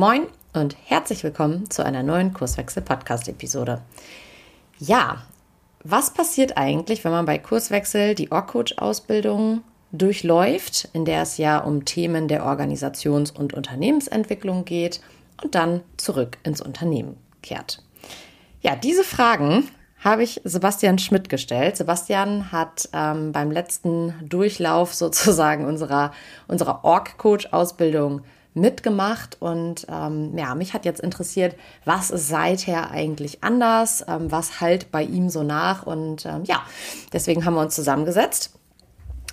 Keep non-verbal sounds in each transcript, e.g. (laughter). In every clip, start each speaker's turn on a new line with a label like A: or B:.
A: Moin und herzlich willkommen zu einer neuen Kurswechsel-Podcast-Episode. Ja, was passiert eigentlich, wenn man bei Kurswechsel die Org-Coach-Ausbildung durchläuft, in der es ja um Themen der Organisations- und Unternehmensentwicklung geht und dann zurück ins Unternehmen kehrt? Ja, diese Fragen habe ich Sebastian Schmidt gestellt. Sebastian hat ähm, beim letzten Durchlauf (laughs) sozusagen unserer, unserer Org-Coach-Ausbildung mitgemacht und ähm, ja, mich hat jetzt interessiert, was ist seither eigentlich anders, ähm, was halt bei ihm so nach und ähm, ja, deswegen haben wir uns zusammengesetzt,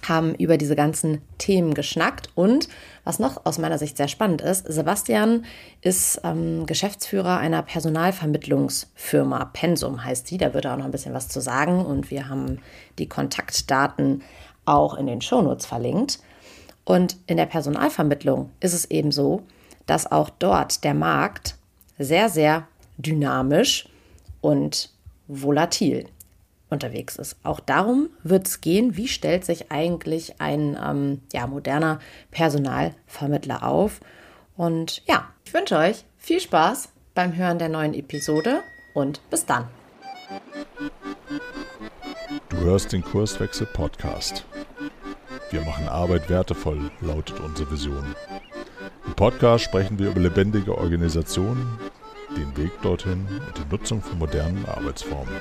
A: haben über diese ganzen Themen geschnackt und was noch aus meiner Sicht sehr spannend ist, Sebastian ist ähm, Geschäftsführer einer Personalvermittlungsfirma, Pensum heißt die, da wird er auch noch ein bisschen was zu sagen und wir haben die Kontaktdaten auch in den Shownotes verlinkt. Und in der Personalvermittlung ist es eben so, dass auch dort der Markt sehr, sehr dynamisch und volatil unterwegs ist. Auch darum wird es gehen, wie stellt sich eigentlich ein ähm, ja, moderner Personalvermittler auf. Und ja, ich wünsche euch viel Spaß beim Hören der neuen Episode und bis dann.
B: Du hörst den Kurswechsel Podcast. Wir machen Arbeit wertevoll, lautet unsere Vision. Im Podcast sprechen wir über lebendige Organisationen, den Weg dorthin und die Nutzung von modernen Arbeitsformen.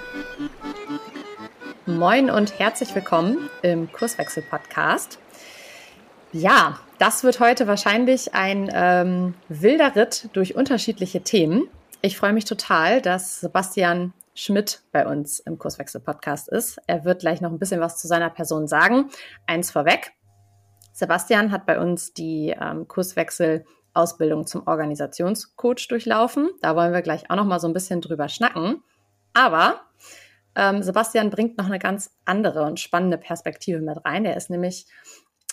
A: Moin und herzlich willkommen im Kurswechsel-Podcast. Ja, das wird heute wahrscheinlich ein ähm, wilder Ritt durch unterschiedliche Themen. Ich freue mich total, dass Sebastian Schmidt bei uns im Kurswechsel-Podcast ist. Er wird gleich noch ein bisschen was zu seiner Person sagen. Eins vorweg. Sebastian hat bei uns die ähm, Kurswechsel-Ausbildung zum Organisationscoach durchlaufen. Da wollen wir gleich auch noch mal so ein bisschen drüber schnacken. Aber ähm, Sebastian bringt noch eine ganz andere und spannende Perspektive mit rein. Er ist nämlich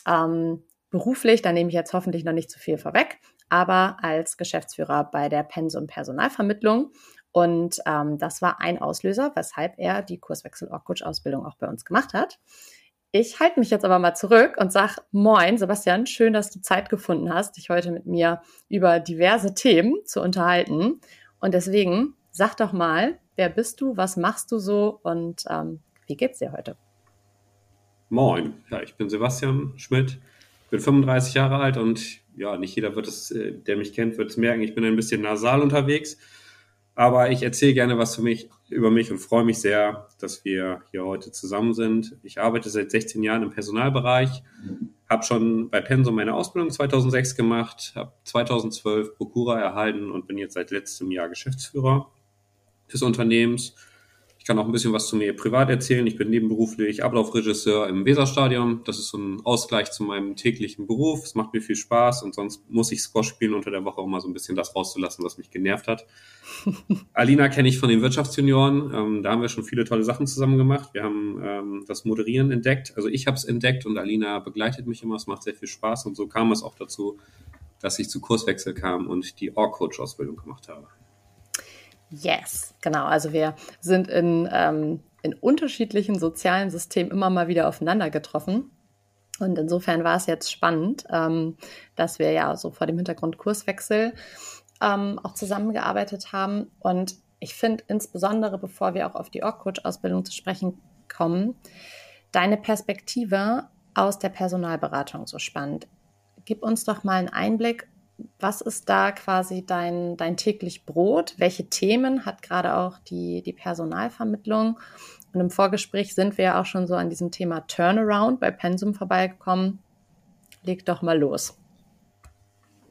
A: ähm, beruflich, da nehme ich jetzt hoffentlich noch nicht zu viel vorweg, aber als Geschäftsführer bei der Pensum Personalvermittlung und ähm, das war ein Auslöser, weshalb er die Kurswechsel-Coach-Ausbildung auch bei uns gemacht hat. Ich halte mich jetzt aber mal zurück und sage, moin, Sebastian, schön, dass du Zeit gefunden hast, dich heute mit mir über diverse Themen zu unterhalten. Und deswegen sag doch mal, wer bist du, was machst du so und ähm, wie geht's dir heute?
C: Moin, ja, ich bin Sebastian Schmidt, bin 35 Jahre alt und ja, nicht jeder wird es, äh, der mich kennt, wird es merken, ich bin ein bisschen nasal unterwegs. Aber ich erzähle gerne was für mich, über mich und freue mich sehr, dass wir hier heute zusammen sind. Ich arbeite seit 16 Jahren im Personalbereich, habe schon bei Pensum meine Ausbildung 2006 gemacht, habe 2012 Prokura erhalten und bin jetzt seit letztem Jahr Geschäftsführer des Unternehmens ich kann auch ein bisschen was zu mir privat erzählen. Ich bin nebenberuflich Ablaufregisseur im Weserstadion. Das ist so ein Ausgleich zu meinem täglichen Beruf. Es macht mir viel Spaß und sonst muss ich Squash spielen unter der Woche, um mal so ein bisschen das rauszulassen, was mich genervt hat. (laughs) Alina kenne ich von den Wirtschaftsjunioren. Ähm, da haben wir schon viele tolle Sachen zusammen gemacht. Wir haben ähm, das Moderieren entdeckt. Also ich habe es entdeckt und Alina begleitet mich immer. Es macht sehr viel Spaß und so kam es auch dazu, dass ich zu Kurswechsel kam und die Org-Coach-Ausbildung gemacht habe.
A: Yes, genau. Also wir sind in, ähm, in unterschiedlichen sozialen Systemen immer mal wieder aufeinander getroffen. Und insofern war es jetzt spannend, ähm, dass wir ja so vor dem Hintergrund Kurswechsel ähm, auch zusammengearbeitet haben. Und ich finde insbesondere, bevor wir auch auf die Org-Coach-Ausbildung zu sprechen kommen, deine Perspektive aus der Personalberatung so spannend. Gib uns doch mal einen Einblick, was ist da quasi dein, dein täglich Brot? Welche Themen hat gerade auch die, die Personalvermittlung? Und im Vorgespräch sind wir ja auch schon so an diesem Thema Turnaround bei Pensum vorbeigekommen. Leg doch mal los.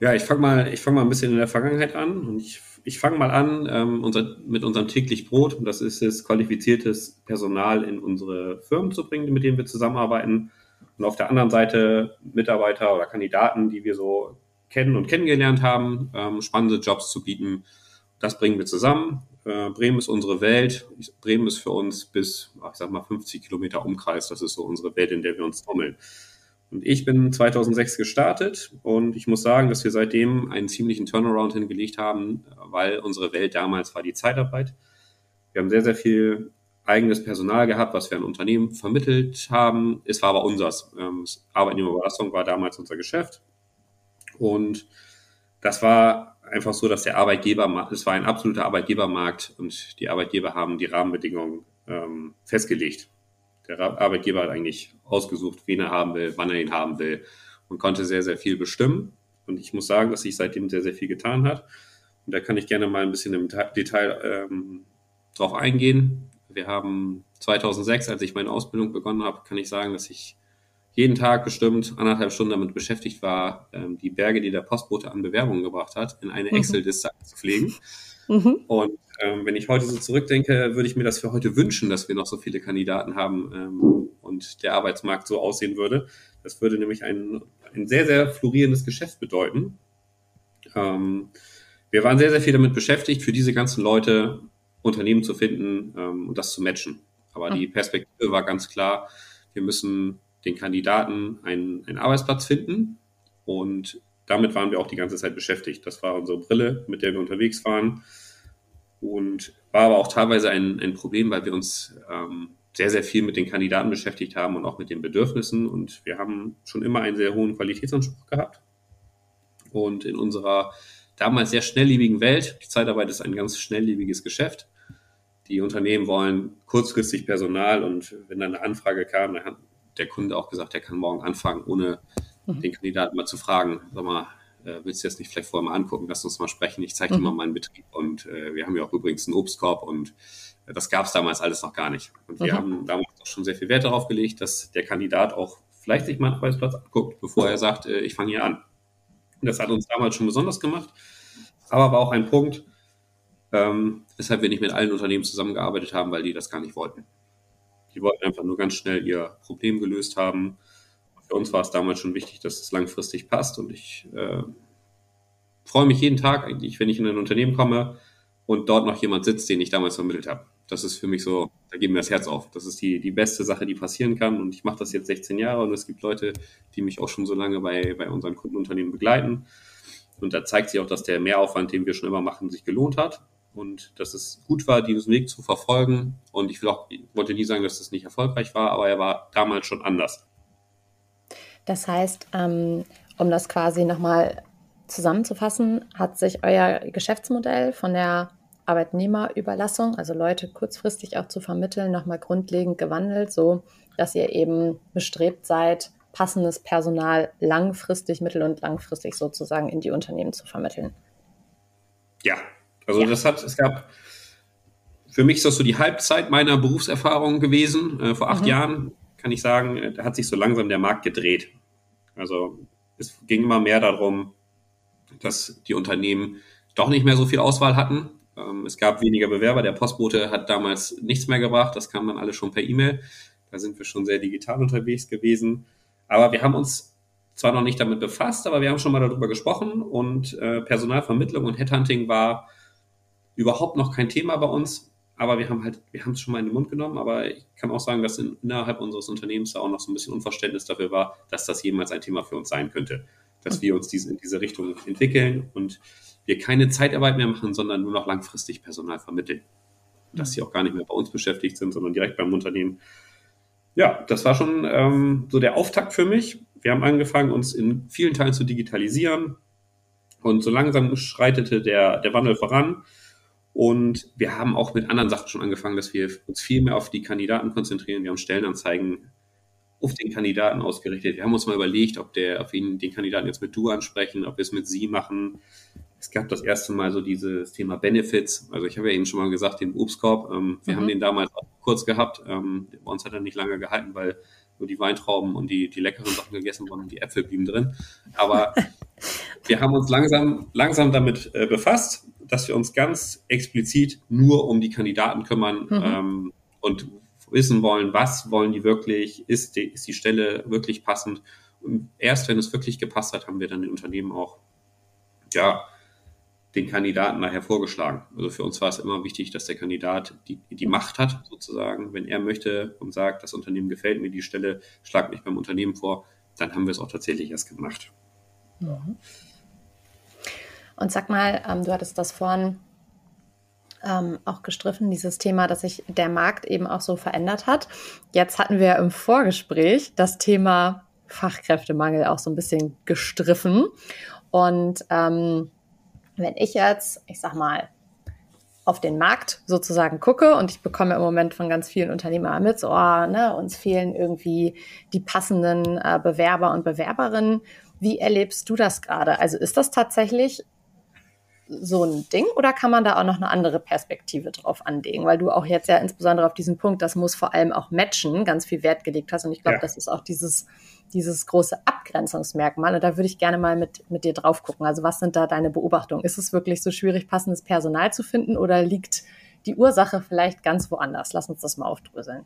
C: Ja, ich fange mal, ich mal ein bisschen in der Vergangenheit an und ich, ich fange mal an ähm, unser, mit unserem täglich Brot. Und das ist es, qualifiziertes Personal in unsere Firmen zu bringen, mit denen wir zusammenarbeiten. Und auf der anderen Seite Mitarbeiter oder Kandidaten, die wir so kennen und kennengelernt haben, ähm, spannende Jobs zu bieten. Das bringen wir zusammen. Äh, Bremen ist unsere Welt. Bremen ist für uns bis, ich sag mal, 50 Kilometer Umkreis. Das ist so unsere Welt, in der wir uns trommeln. Und ich bin 2006 gestartet und ich muss sagen, dass wir seitdem einen ziemlichen Turnaround hingelegt haben, weil unsere Welt damals war die Zeitarbeit. Wir haben sehr, sehr viel eigenes Personal gehabt, was wir an Unternehmen vermittelt haben. Es war aber unseres. Ähm, Arbeitnehmerüberlassung war damals unser Geschäft. Und das war einfach so, dass der Arbeitgeber, es war ein absoluter Arbeitgebermarkt und die Arbeitgeber haben die Rahmenbedingungen ähm, festgelegt. Der Arbeitgeber hat eigentlich ausgesucht, wen er haben will, wann er ihn haben will und konnte sehr, sehr viel bestimmen. Und ich muss sagen, dass sich seitdem sehr, sehr viel getan hat. Und da kann ich gerne mal ein bisschen im Detail ähm, drauf eingehen. Wir haben 2006, als ich meine Ausbildung begonnen habe, kann ich sagen, dass ich jeden Tag bestimmt anderthalb Stunden damit beschäftigt war, ähm, die Berge, die der Postbote an Bewerbungen gebracht hat, in eine mhm. Excel-Liste zu pflegen. Mhm. Und ähm, wenn ich heute so zurückdenke, würde ich mir das für heute wünschen, dass wir noch so viele Kandidaten haben ähm, und der Arbeitsmarkt so aussehen würde. Das würde nämlich ein, ein sehr, sehr florierendes Geschäft bedeuten. Ähm, wir waren sehr, sehr viel damit beschäftigt, für diese ganzen Leute Unternehmen zu finden ähm, und das zu matchen. Aber die Perspektive war ganz klar, wir müssen den Kandidaten einen, einen Arbeitsplatz finden. Und damit waren wir auch die ganze Zeit beschäftigt. Das war unsere Brille, mit der wir unterwegs waren. Und war aber auch teilweise ein, ein Problem, weil wir uns ähm, sehr, sehr viel mit den Kandidaten beschäftigt haben und auch mit den Bedürfnissen. Und wir haben schon immer einen sehr hohen Qualitätsanspruch gehabt. Und in unserer damals sehr schnelllebigen Welt, die Zeitarbeit ist ein ganz schnelllebiges Geschäft, die Unternehmen wollen kurzfristig Personal. Und wenn dann eine Anfrage kam, dann der Kunde auch gesagt, er kann morgen anfangen, ohne mhm. den Kandidaten mal zu fragen, sag mal, äh, willst du jetzt nicht vielleicht vorher mal angucken, lass uns mal sprechen, ich zeige dir mhm. mal meinen Betrieb und äh, wir haben ja auch übrigens einen Obstkorb und äh, das gab es damals alles noch gar nicht. Und wir mhm. haben damals auch schon sehr viel Wert darauf gelegt, dass der Kandidat auch vielleicht sich mal einen Arbeitsplatz anguckt, bevor er sagt, äh, ich fange hier an. Und das hat uns damals schon besonders gemacht, aber war auch ein Punkt, ähm, weshalb wir nicht mit allen Unternehmen zusammengearbeitet haben, weil die das gar nicht wollten. Die wollten einfach nur ganz schnell ihr Problem gelöst haben. Für uns war es damals schon wichtig, dass es langfristig passt und ich äh, freue mich jeden Tag eigentlich, wenn ich in ein Unternehmen komme und dort noch jemand sitzt, den ich damals vermittelt habe. Das ist für mich so, da geben wir das Herz auf. Das ist die, die beste Sache, die passieren kann. Und ich mache das jetzt 16 Jahre und es gibt Leute, die mich auch schon so lange bei, bei unseren Kundenunternehmen begleiten. Und da zeigt sich auch, dass der Mehraufwand, den wir schon immer machen, sich gelohnt hat und dass es gut war, diesen Weg zu verfolgen. Und ich will auch, ich wollte nie sagen, dass das nicht erfolgreich war, aber er war damals schon anders.
A: Das heißt, ähm, um das quasi nochmal zusammenzufassen, hat sich euer Geschäftsmodell von der Arbeitnehmerüberlassung, also Leute kurzfristig auch zu vermitteln, nochmal grundlegend gewandelt, so dass ihr eben bestrebt seid, passendes Personal langfristig, mittel- und langfristig sozusagen in die Unternehmen zu vermitteln.
C: Ja, also ja. das hat, es gab, für mich ist das so die Halbzeit meiner Berufserfahrung gewesen. Äh, vor acht mhm. Jahren kann ich sagen, äh, da hat sich so langsam der Markt gedreht. Also es ging immer mehr darum, dass die Unternehmen doch nicht mehr so viel Auswahl hatten. Ähm, es gab weniger Bewerber. Der Postbote hat damals nichts mehr gebracht. Das kam dann alles schon per E-Mail. Da sind wir schon sehr digital unterwegs gewesen. Aber wir haben uns zwar noch nicht damit befasst, aber wir haben schon mal darüber gesprochen und äh, Personalvermittlung und Headhunting war überhaupt noch kein Thema bei uns, aber wir haben halt, wir haben es schon mal in den Mund genommen, aber ich kann auch sagen, dass in, innerhalb unseres Unternehmens da auch noch so ein bisschen Unverständnis dafür war, dass das jemals ein Thema für uns sein könnte. Dass wir uns diese, in diese Richtung entwickeln und wir keine Zeitarbeit mehr machen, sondern nur noch langfristig Personal vermitteln. Dass sie auch gar nicht mehr bei uns beschäftigt sind, sondern direkt beim Unternehmen. Ja, das war schon ähm, so der Auftakt für mich. Wir haben angefangen, uns in vielen Teilen zu digitalisieren. Und so langsam schreitete der, der Wandel voran. Und wir haben auch mit anderen Sachen schon angefangen, dass wir uns viel mehr auf die Kandidaten konzentrieren. Wir haben Stellenanzeigen auf den Kandidaten ausgerichtet. Wir haben uns mal überlegt, ob, der, ob wir ihn, den Kandidaten jetzt mit du ansprechen, ob wir es mit sie machen. Es gab das erste Mal so dieses Thema Benefits. Also ich habe ja eben schon mal gesagt, den Obstkorb. Ähm, wir mhm. haben den damals auch kurz gehabt. Ähm, bei uns hat er nicht lange gehalten, weil nur die Weintrauben und die, die leckeren Sachen gegessen wurden und die Äpfel blieben drin. Aber (laughs) wir haben uns langsam, langsam damit äh, befasst dass wir uns ganz explizit nur um die Kandidaten kümmern mhm. ähm, und wissen wollen, was wollen die wirklich, ist die, ist die Stelle wirklich passend. Und erst wenn es wirklich gepasst hat, haben wir dann den Unternehmen auch, ja, den Kandidaten nachher vorgeschlagen. Also für uns war es immer wichtig, dass der Kandidat die, die Macht hat, sozusagen. Wenn er möchte und sagt, das Unternehmen gefällt mir, die Stelle schlag mich beim Unternehmen vor, dann haben wir es auch tatsächlich erst gemacht. Mhm.
A: Und sag mal, ähm, du hattest das vorhin ähm, auch gestriffen, dieses Thema, dass sich der Markt eben auch so verändert hat. Jetzt hatten wir im Vorgespräch das Thema Fachkräftemangel auch so ein bisschen gestriffen. Und ähm, wenn ich jetzt, ich sag mal, auf den Markt sozusagen gucke und ich bekomme im Moment von ganz vielen Unternehmern mit, so, oh, ne, uns fehlen irgendwie die passenden äh, Bewerber und Bewerberinnen. Wie erlebst du das gerade? Also ist das tatsächlich so ein Ding oder kann man da auch noch eine andere Perspektive drauf anlegen? Weil du auch jetzt ja insbesondere auf diesen Punkt, das muss vor allem auch matchen, ganz viel Wert gelegt hast. Und ich glaube, ja. das ist auch dieses, dieses große Abgrenzungsmerkmal. Und da würde ich gerne mal mit, mit dir drauf gucken. Also was sind da deine Beobachtungen? Ist es wirklich so schwierig, passendes Personal zu finden oder liegt die Ursache vielleicht ganz woanders? Lass uns das mal aufdröseln.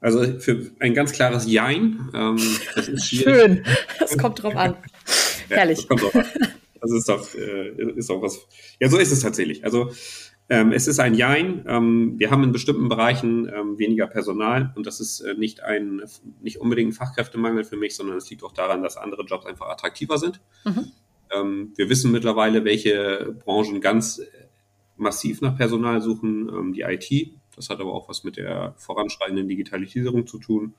C: Also für ein ganz klares Jein. Ähm,
A: das ist (laughs) Schön, das kommt drauf an. (laughs) ja, Herrlich. Das kommt drauf an.
C: Das ist doch, äh, ist auch was. Ja, so ist es tatsächlich. Also ähm, es ist ein Jein. Ähm, wir haben in bestimmten Bereichen ähm, weniger Personal und das ist äh, nicht ein nicht unbedingt ein Fachkräftemangel für mich, sondern es liegt auch daran, dass andere Jobs einfach attraktiver sind. Mhm. Ähm, wir wissen mittlerweile, welche Branchen ganz massiv nach Personal suchen. Ähm, die IT. Das hat aber auch was mit der voranschreitenden Digitalisierung zu tun.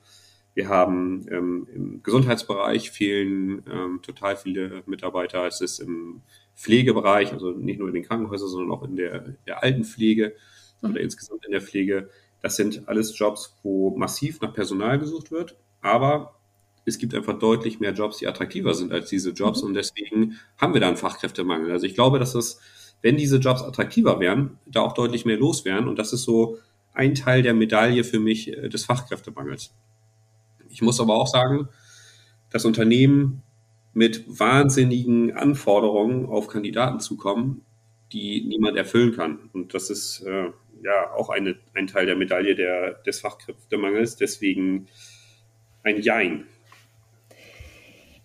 C: Wir haben ähm, im Gesundheitsbereich fehlen ähm, total viele Mitarbeiter. Es ist im Pflegebereich, also nicht nur in den Krankenhäusern, sondern auch in der, der Altenpflege mhm. oder insgesamt in der Pflege. Das sind alles Jobs, wo massiv nach Personal gesucht wird, aber es gibt einfach deutlich mehr Jobs, die attraktiver sind als diese Jobs mhm. und deswegen haben wir da einen Fachkräftemangel. Also ich glaube, dass das, wenn diese Jobs attraktiver wären, da auch deutlich mehr los wären und das ist so ein Teil der Medaille für mich äh, des Fachkräftemangels. Ich muss aber auch sagen, dass Unternehmen mit wahnsinnigen Anforderungen auf Kandidaten zukommen, die niemand erfüllen kann. Und das ist äh, ja auch eine, ein Teil der Medaille der, des Fachkräftemangels. Deswegen ein Jein.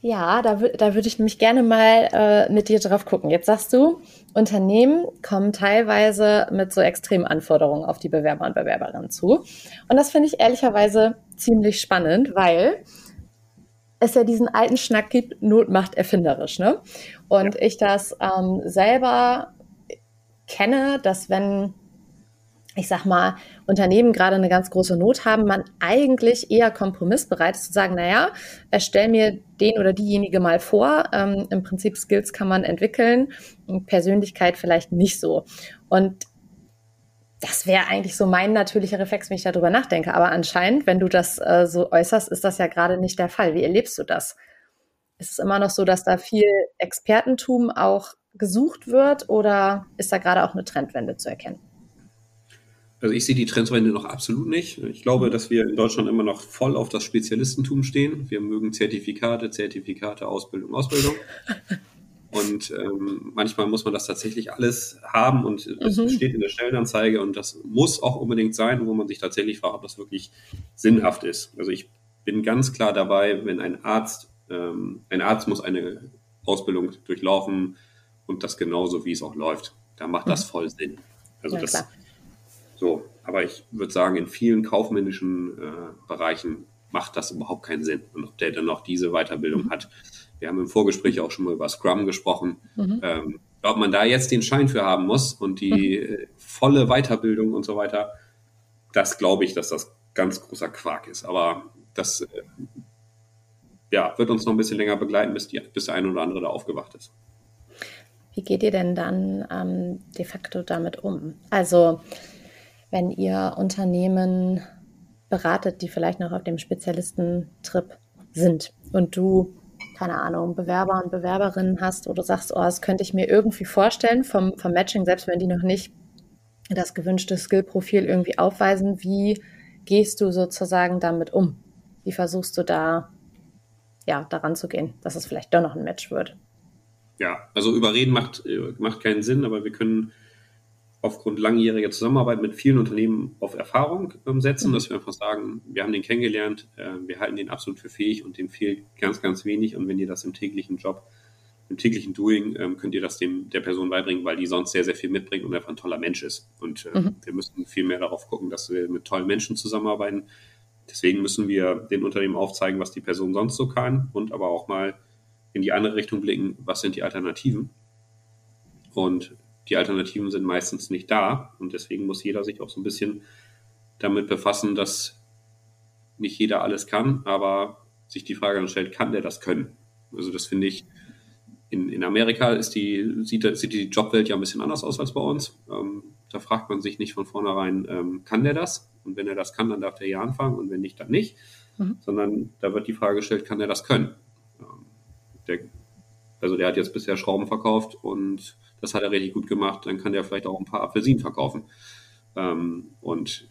A: Ja, da, da würde ich nämlich gerne mal äh, mit dir drauf gucken. Jetzt sagst du, Unternehmen kommen teilweise mit so extremen Anforderungen auf die Bewerber und Bewerberinnen zu. Und das finde ich ehrlicherweise ziemlich spannend, weil es ja diesen alten Schnack gibt, Not macht erfinderisch. Ne? Und ja. ich das ähm, selber kenne, dass wenn ich sag mal, Unternehmen gerade eine ganz große Not haben, man eigentlich eher kompromissbereit ist zu sagen, naja, erstell mir den oder diejenige mal vor. Ähm, Im Prinzip Skills kann man entwickeln, Persönlichkeit vielleicht nicht so. Und das wäre eigentlich so mein natürlicher Reflex, wenn ich darüber nachdenke. Aber anscheinend, wenn du das äh, so äußerst, ist das ja gerade nicht der Fall. Wie erlebst du das? Ist es immer noch so, dass da viel Expertentum auch gesucht wird oder ist da gerade auch eine Trendwende zu erkennen?
C: Also ich sehe die Trendwende noch absolut nicht. Ich glaube, dass wir in Deutschland immer noch voll auf das Spezialistentum stehen. Wir mögen Zertifikate, Zertifikate, Ausbildung, Ausbildung. Und ähm, manchmal muss man das tatsächlich alles haben und es mhm. steht in der Stellenanzeige und das muss auch unbedingt sein, wo man sich tatsächlich fragt, ob das wirklich sinnhaft ist. Also ich bin ganz klar dabei, wenn ein Arzt, ähm, ein Arzt muss eine Ausbildung durchlaufen und das genauso, wie es auch läuft. Da macht das mhm. voll Sinn. Also ja, das, klar. Aber ich würde sagen, in vielen kaufmännischen äh, Bereichen macht das überhaupt keinen Sinn. Und ob der dann noch diese Weiterbildung mhm. hat, wir haben im Vorgespräch auch schon mal über Scrum gesprochen. Mhm. Ähm, ob man da jetzt den Schein für haben muss und die mhm. volle Weiterbildung und so weiter, das glaube ich, dass das ganz großer Quark ist. Aber das äh, ja, wird uns noch ein bisschen länger begleiten, bis, die, bis der eine oder andere da aufgewacht ist.
A: Wie geht ihr denn dann ähm, de facto damit um? Also, wenn ihr Unternehmen beratet, die vielleicht noch auf dem Spezialistentrip sind und du keine Ahnung, Bewerber und Bewerberinnen hast, wo du sagst, oh, das könnte ich mir irgendwie vorstellen vom, vom Matching, selbst wenn die noch nicht das gewünschte Skillprofil irgendwie aufweisen, wie gehst du sozusagen damit um? Wie versuchst du da, ja, daran zu gehen, dass es vielleicht doch noch ein Match wird?
C: Ja, also überreden macht, macht keinen Sinn, aber wir können aufgrund langjähriger Zusammenarbeit mit vielen Unternehmen auf Erfahrung ähm, setzen, mhm. dass wir einfach sagen, wir haben den kennengelernt, äh, wir halten den absolut für fähig und dem fehlt ganz, ganz wenig. Und wenn ihr das im täglichen Job, im täglichen Doing, ähm, könnt ihr das dem der Person beibringen, weil die sonst sehr, sehr viel mitbringt und einfach ein toller Mensch ist. Und äh, mhm. wir müssen viel mehr darauf gucken, dass wir mit tollen Menschen zusammenarbeiten. Deswegen müssen wir den Unternehmen aufzeigen, was die Person sonst so kann und aber auch mal in die andere Richtung blicken, was sind die Alternativen. Und die Alternativen sind meistens nicht da und deswegen muss jeder sich auch so ein bisschen damit befassen, dass nicht jeder alles kann, aber sich die Frage dann stellt, kann der das können? Also das finde ich in, in Amerika ist die, sieht, sieht die Jobwelt ja ein bisschen anders aus als bei uns. Ähm, da fragt man sich nicht von vornherein, ähm, kann der das? Und wenn er das kann, dann darf der ja anfangen und wenn nicht, dann nicht. Mhm. Sondern da wird die Frage gestellt, kann er das können? Ähm, der, also der hat jetzt bisher Schrauben verkauft und das hat er richtig gut gemacht, dann kann der vielleicht auch ein paar Apfelsinen verkaufen. Ähm, und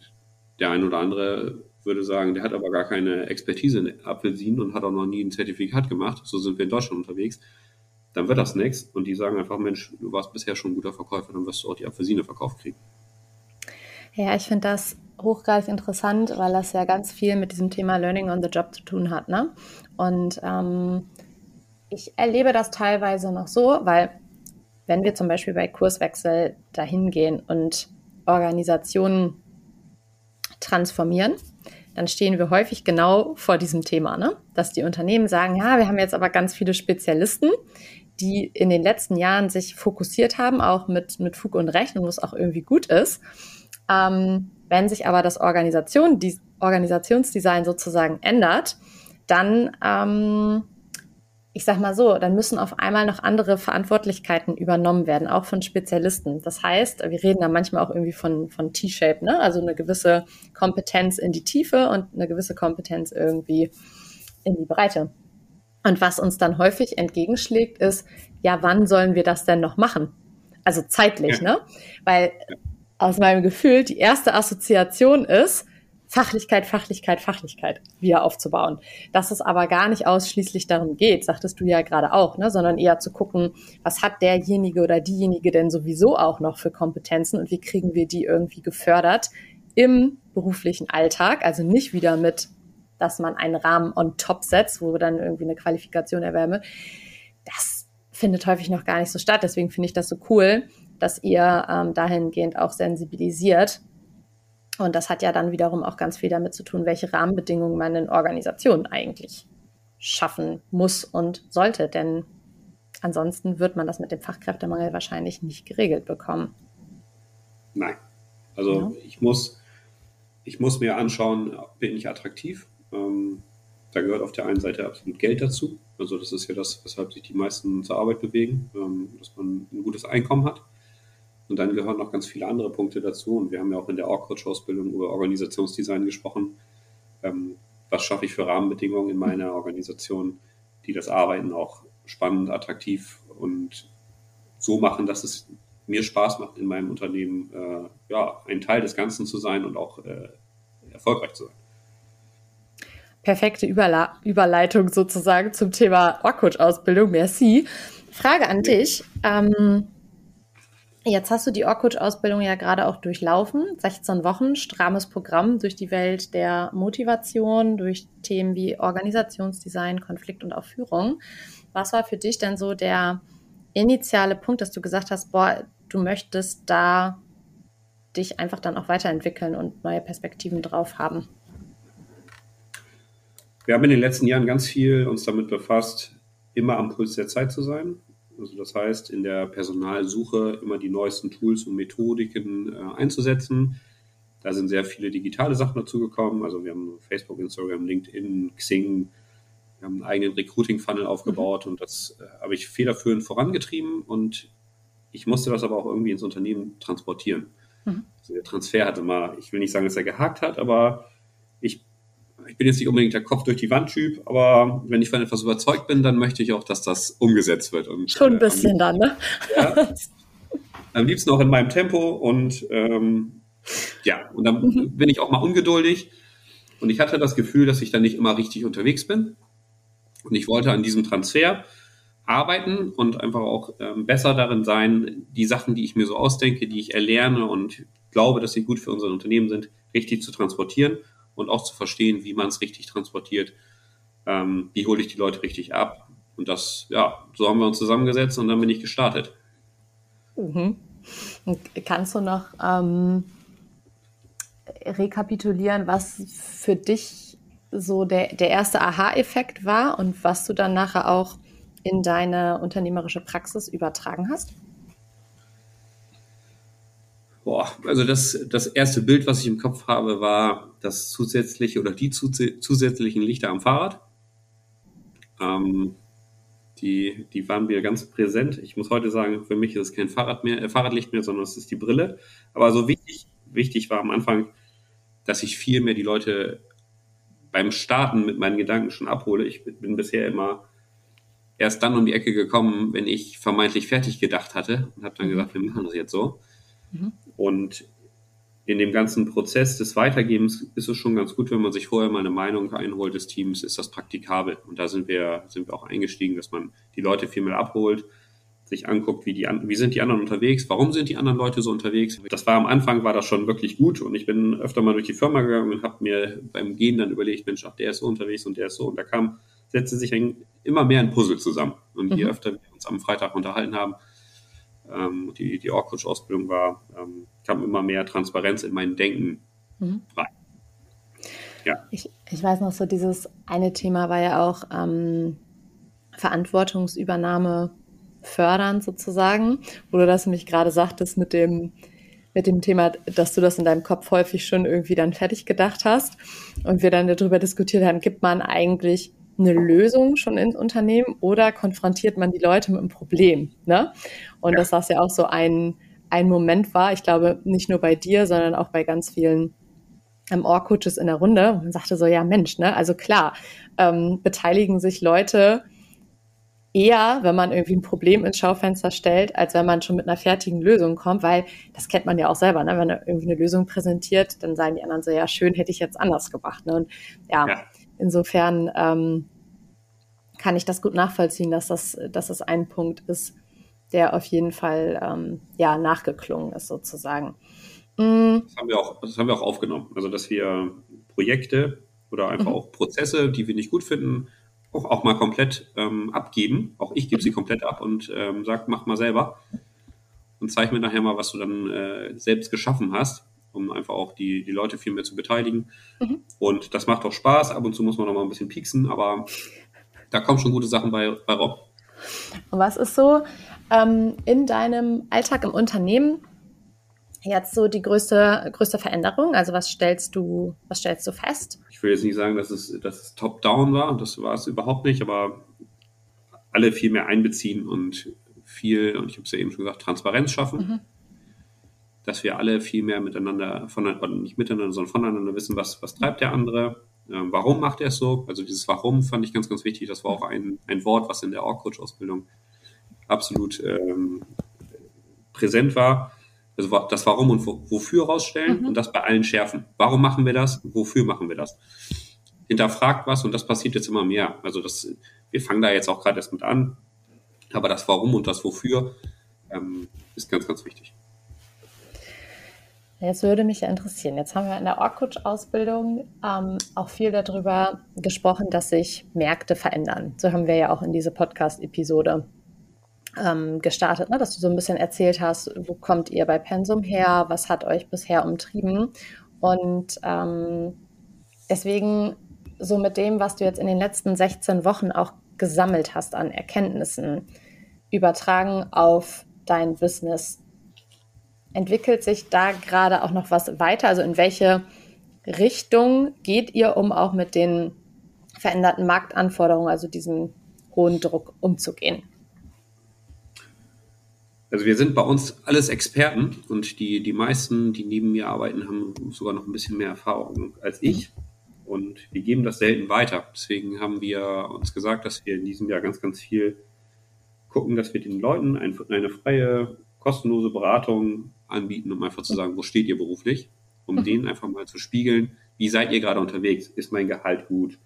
C: der ein oder andere würde sagen, der hat aber gar keine Expertise in Apfelsinen und hat auch noch nie ein Zertifikat gemacht. So sind wir in Deutschland unterwegs. Dann wird das nichts. Und die sagen einfach, Mensch, du warst bisher schon ein guter Verkäufer, dann wirst du auch die Apfelsine verkauft kriegen.
A: Ja, ich finde das hochgradig interessant, weil das ja ganz viel mit diesem Thema Learning on the Job zu tun hat. Ne? Und ähm, ich erlebe das teilweise noch so, weil wenn wir zum Beispiel bei Kurswechsel dahin gehen und Organisationen transformieren, dann stehen wir häufig genau vor diesem Thema, ne? dass die Unternehmen sagen, ja, wir haben jetzt aber ganz viele Spezialisten, die in den letzten Jahren sich fokussiert haben, auch mit, mit Fug und Recht und wo es auch irgendwie gut ist. Ähm, wenn sich aber das Organisation, die Organisationsdesign sozusagen ändert, dann ähm, ich sag mal so, dann müssen auf einmal noch andere Verantwortlichkeiten übernommen werden, auch von Spezialisten. Das heißt, wir reden da manchmal auch irgendwie von, von T-Shape, ne? also eine gewisse Kompetenz in die Tiefe und eine gewisse Kompetenz irgendwie in die Breite. Und was uns dann häufig entgegenschlägt, ist, ja, wann sollen wir das denn noch machen? Also zeitlich, ja. ne? Weil aus meinem Gefühl die erste Assoziation ist, Fachlichkeit, Fachlichkeit, Fachlichkeit wieder aufzubauen. Dass es aber gar nicht ausschließlich darum geht, sagtest du ja gerade auch, ne, sondern eher zu gucken, was hat derjenige oder diejenige denn sowieso auch noch für Kompetenzen und wie kriegen wir die irgendwie gefördert im beruflichen Alltag. Also nicht wieder mit, dass man einen Rahmen on top setzt, wo dann irgendwie eine Qualifikation erwärme. Das findet häufig noch gar nicht so statt. Deswegen finde ich das so cool, dass ihr ähm, dahingehend auch sensibilisiert und das hat ja dann wiederum auch ganz viel damit zu tun, welche Rahmenbedingungen man in Organisationen eigentlich schaffen muss und sollte. Denn ansonsten wird man das mit dem Fachkräftemangel wahrscheinlich nicht geregelt bekommen.
C: Nein. Also ja. ich, muss, ich muss mir anschauen, bin ich attraktiv? Ähm, da gehört auf der einen Seite absolut Geld dazu. Also das ist ja das, weshalb sich die meisten zur Arbeit bewegen, ähm, dass man ein gutes Einkommen hat. Und dann gehören noch ganz viele andere Punkte dazu. Und wir haben ja auch in der Org-Coach-Ausbildung über Organisationsdesign gesprochen. Ähm, was schaffe ich für Rahmenbedingungen in meiner Organisation, die das Arbeiten auch spannend, attraktiv und so machen, dass es mir Spaß macht, in meinem Unternehmen äh, ja, ein Teil des Ganzen zu sein und auch äh, erfolgreich zu sein.
A: Perfekte Überle Überleitung sozusagen zum Thema Org-Coach-Ausbildung. Merci. Frage an dich. Ähm, Jetzt hast du die Org-Coach-Ausbildung ja gerade auch durchlaufen. 16 Wochen, strammes Programm durch die Welt der Motivation, durch Themen wie Organisationsdesign, Konflikt und auch Führung. Was war für dich denn so der initiale Punkt, dass du gesagt hast, boah, du möchtest da dich einfach dann auch weiterentwickeln und neue Perspektiven drauf haben?
C: Wir haben in den letzten Jahren ganz viel uns damit befasst, immer am Puls der Zeit zu sein also das heißt, in der Personalsuche immer die neuesten Tools und Methodiken äh, einzusetzen. Da sind sehr viele digitale Sachen dazugekommen. Also wir haben Facebook, Instagram, LinkedIn, Xing, wir haben einen eigenen Recruiting-Funnel aufgebaut mhm. und das äh, habe ich federführend vorangetrieben und ich musste das aber auch irgendwie ins Unternehmen transportieren. Mhm. Also der Transfer hatte mal, ich will nicht sagen, dass er gehakt hat, aber ich bin jetzt nicht unbedingt der Kopf durch die Wand Typ, aber wenn ich von etwas überzeugt bin, dann möchte ich auch, dass das umgesetzt wird. Und,
A: Schon ein äh, bisschen äh, dann, ne? Ja,
C: am liebsten auch in meinem Tempo und ähm, ja, und dann mhm. bin ich auch mal ungeduldig und ich hatte das Gefühl, dass ich dann nicht immer richtig unterwegs bin und ich wollte an diesem Transfer arbeiten und einfach auch ähm, besser darin sein, die Sachen, die ich mir so ausdenke, die ich erlerne und glaube, dass sie gut für unser Unternehmen sind, richtig zu transportieren und auch zu verstehen, wie man es richtig transportiert. Ähm, wie hole ich die Leute richtig ab? Und das, ja, so haben wir uns zusammengesetzt und dann bin ich gestartet.
A: Mhm. Kannst du noch ähm, rekapitulieren, was für dich so der, der erste Aha-Effekt war und was du dann nachher auch in deine unternehmerische Praxis übertragen hast?
C: Boah, also das, das erste Bild, was ich im Kopf habe, war das zusätzliche oder die zusätzlichen Lichter am Fahrrad. Ähm, Die, die waren mir ganz präsent. Ich muss heute sagen, für mich ist es kein Fahrrad mehr, äh, Fahrradlicht mehr, sondern es ist die Brille. Aber so wichtig, wichtig war am Anfang, dass ich viel mehr die Leute beim Starten mit meinen Gedanken schon abhole. Ich bin bisher immer erst dann um die Ecke gekommen, wenn ich vermeintlich fertig gedacht hatte und habe dann mhm. gesagt, wir machen das jetzt so. Mhm. Und in dem ganzen Prozess des Weitergebens ist es schon ganz gut, wenn man sich vorher mal eine Meinung einholt des Teams, ist das praktikabel? Und da sind wir, sind wir auch eingestiegen, dass man die Leute viel mehr abholt, sich anguckt, wie die, wie sind die anderen unterwegs, warum sind die anderen Leute so unterwegs. Das war am Anfang, war das schon wirklich gut und ich bin öfter mal durch die Firma gegangen und habe mir beim Gehen dann überlegt, Mensch, ach, der ist so unterwegs und der ist so und da kam, setzte sich ein, immer mehr ein Puzzle zusammen. Und je mhm. öfter wir uns am Freitag unterhalten haben, ähm, die, die Org-Coach-Ausbildung war, ähm, kam immer mehr Transparenz in mein Denken mhm. rein.
A: Ja. Ich, ich weiß noch so, dieses eine Thema war ja auch ähm, Verantwortungsübernahme fördern sozusagen, wo du das nämlich gerade sagtest mit dem, mit dem Thema, dass du das in deinem Kopf häufig schon irgendwie dann fertig gedacht hast und wir dann darüber diskutiert haben, gibt man eigentlich eine Lösung schon ins Unternehmen oder konfrontiert man die Leute mit einem Problem? Ne? Und ja. dass das ja auch so ein, ein Moment war, ich glaube, nicht nur bei dir, sondern auch bei ganz vielen ähm, Org-Coaches in der Runde. Und man sagte so, ja Mensch, ne? also klar, ähm, beteiligen sich Leute eher, wenn man irgendwie ein Problem ins Schaufenster stellt, als wenn man schon mit einer fertigen Lösung kommt, weil das kennt man ja auch selber, ne? wenn er irgendwie eine Lösung präsentiert, dann sagen die anderen so, ja schön, hätte ich jetzt anders gemacht. Ne? Und ja, ja. Insofern ähm, kann ich das gut nachvollziehen, dass das, dass das ein Punkt ist, der auf jeden Fall ähm, ja, nachgeklungen ist sozusagen.
C: Mhm. Das, haben wir auch, das haben wir auch aufgenommen. Also, dass wir Projekte oder einfach mhm. auch Prozesse, die wir nicht gut finden, auch, auch mal komplett ähm, abgeben. Auch ich gebe sie mhm. komplett ab und ähm, sage, mach mal selber. Und zeig mir nachher mal, was du dann äh, selbst geschaffen hast, um einfach auch die, die Leute viel mehr zu beteiligen. Mhm. Und das macht auch Spaß. Ab und zu muss man noch mal ein bisschen pieksen, aber da kommen schon gute Sachen bei, bei Rob.
A: Und was ist so ähm, in deinem Alltag im Unternehmen jetzt so die größte, größte Veränderung? Also was stellst du, was stellst du fest?
C: Ich will jetzt nicht sagen, dass es, dass es top-down war, und das war es überhaupt nicht, aber alle viel mehr einbeziehen und viel, und ich habe es ja eben schon gesagt, Transparenz schaffen. Mhm. Dass wir alle viel mehr miteinander, voneinander, nicht miteinander, sondern voneinander wissen, was, was treibt der andere, ähm, warum macht er es so? Also dieses Warum fand ich ganz, ganz wichtig. Das war auch ein, ein Wort, was in der Org-Coach-Ausbildung absolut ähm, präsent war. Also das Warum und Wofür rausstellen mhm. und das bei allen schärfen. Warum machen wir das? Wofür machen wir das? Hinterfragt was und das passiert jetzt immer mehr. Also das, wir fangen da jetzt auch gerade erst mit an. Aber das Warum und das Wofür ähm, ist ganz, ganz wichtig.
A: Jetzt würde mich ja interessieren. Jetzt haben wir in der Orkut-Ausbildung ähm, auch viel darüber gesprochen, dass sich Märkte verändern. So haben wir ja auch in diese Podcast-Episode ähm, gestartet, ne? dass du so ein bisschen erzählt hast, wo kommt ihr bei Pensum her, was hat euch bisher umtrieben. Und ähm, deswegen so mit dem, was du jetzt in den letzten 16 Wochen auch gesammelt hast an Erkenntnissen, übertragen auf dein Business entwickelt sich da gerade auch noch was weiter? Also in welche Richtung geht ihr, um auch mit den veränderten Marktanforderungen, also diesem hohen Druck umzugehen?
C: Also wir sind bei uns alles Experten und die, die meisten, die neben mir arbeiten, haben sogar noch ein bisschen mehr Erfahrung als ich. Und wir geben das selten weiter. Deswegen haben wir uns gesagt, dass wir in diesem Jahr ganz, ganz viel gucken, dass wir den Leuten eine freie, kostenlose Beratung anbieten, um einfach zu sagen, wo steht ihr beruflich, um mhm. denen einfach mal zu spiegeln, wie seid ihr gerade unterwegs? Ist mein Gehalt gut?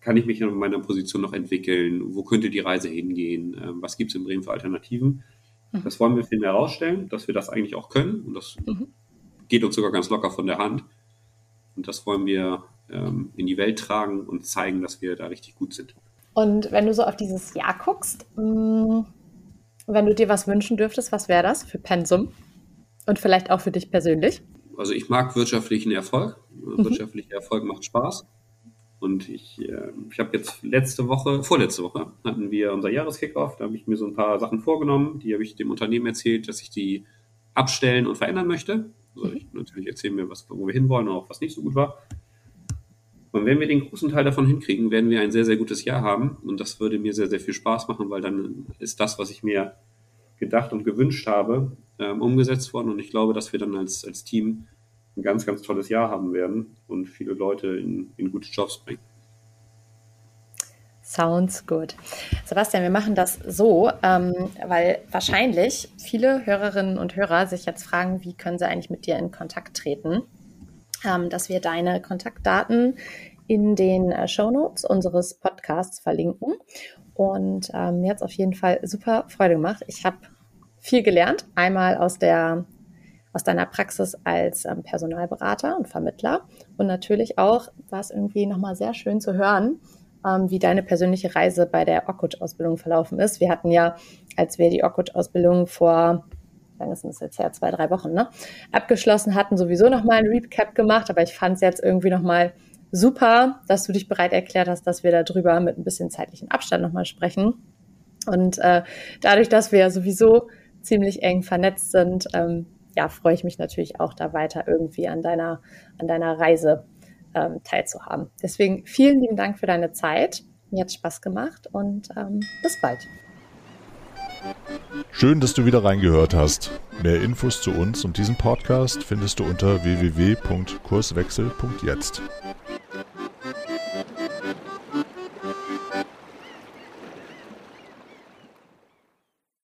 C: Kann ich mich in meiner Position noch entwickeln? Wo könnte die Reise hingehen? Ähm, was gibt es in Bremen für Alternativen? Mhm. Das wollen wir viel mehr herausstellen, dass wir das eigentlich auch können und das mhm. geht uns sogar ganz locker von der Hand. Und das wollen wir ähm, in die Welt tragen und zeigen, dass wir da richtig gut sind.
A: Und wenn du so auf dieses Jahr guckst, mh, mm, wenn du dir was wünschen dürftest, was wäre das für Pensum? Und vielleicht auch für dich persönlich?
C: Also ich mag wirtschaftlichen Erfolg. Mhm. Wirtschaftlicher Erfolg macht Spaß. Und ich, äh, ich habe jetzt letzte Woche, vorletzte Woche, hatten wir unser Jahreskickoff. Da habe ich mir so ein paar Sachen vorgenommen. Die habe ich dem Unternehmen erzählt, dass ich die abstellen und verändern möchte. Also ich natürlich erzählen mir, was, wo wir hinwollen und auch was nicht so gut war. Und wenn wir den großen Teil davon hinkriegen, werden wir ein sehr, sehr gutes Jahr haben. Und das würde mir sehr, sehr viel Spaß machen, weil dann ist das, was ich mir gedacht und gewünscht habe, ähm, umgesetzt worden. Und ich glaube, dass wir dann als, als Team ein ganz, ganz tolles Jahr haben werden und viele Leute in, in gute Jobs bringen.
A: Sounds good. Sebastian, wir machen das so, ähm, weil wahrscheinlich viele Hörerinnen und Hörer sich jetzt fragen, wie können sie eigentlich mit dir in Kontakt treten, ähm, dass wir deine Kontaktdaten in den äh, Show Notes unseres Podcasts verlinken. Und ähm, mir hat es auf jeden Fall super Freude gemacht. Ich habe viel gelernt. Einmal aus der aus deiner Praxis als ähm, Personalberater und Vermittler. Und natürlich auch war es irgendwie nochmal sehr schön zu hören, ähm, wie deine persönliche Reise bei der Orkut-Ausbildung verlaufen ist. Wir hatten ja, als wir die Orkut-Ausbildung vor, lang ist es jetzt her, zwei, drei Wochen, ne, abgeschlossen hatten, sowieso nochmal ein Recap gemacht, aber ich fand es jetzt irgendwie nochmal super, dass du dich bereit erklärt hast, dass wir darüber mit ein bisschen zeitlichen Abstand nochmal sprechen. Und äh, dadurch, dass wir ja sowieso ziemlich eng vernetzt sind, ähm, ja, freue ich mich natürlich auch da weiter irgendwie an deiner, an deiner Reise ähm, teilzuhaben. Deswegen vielen lieben Dank für deine Zeit. Mir hat Spaß gemacht und ähm, bis bald.
B: Schön, dass du wieder reingehört hast. Mehr Infos zu uns und diesem Podcast findest du unter www.kurswechsel.jetzt.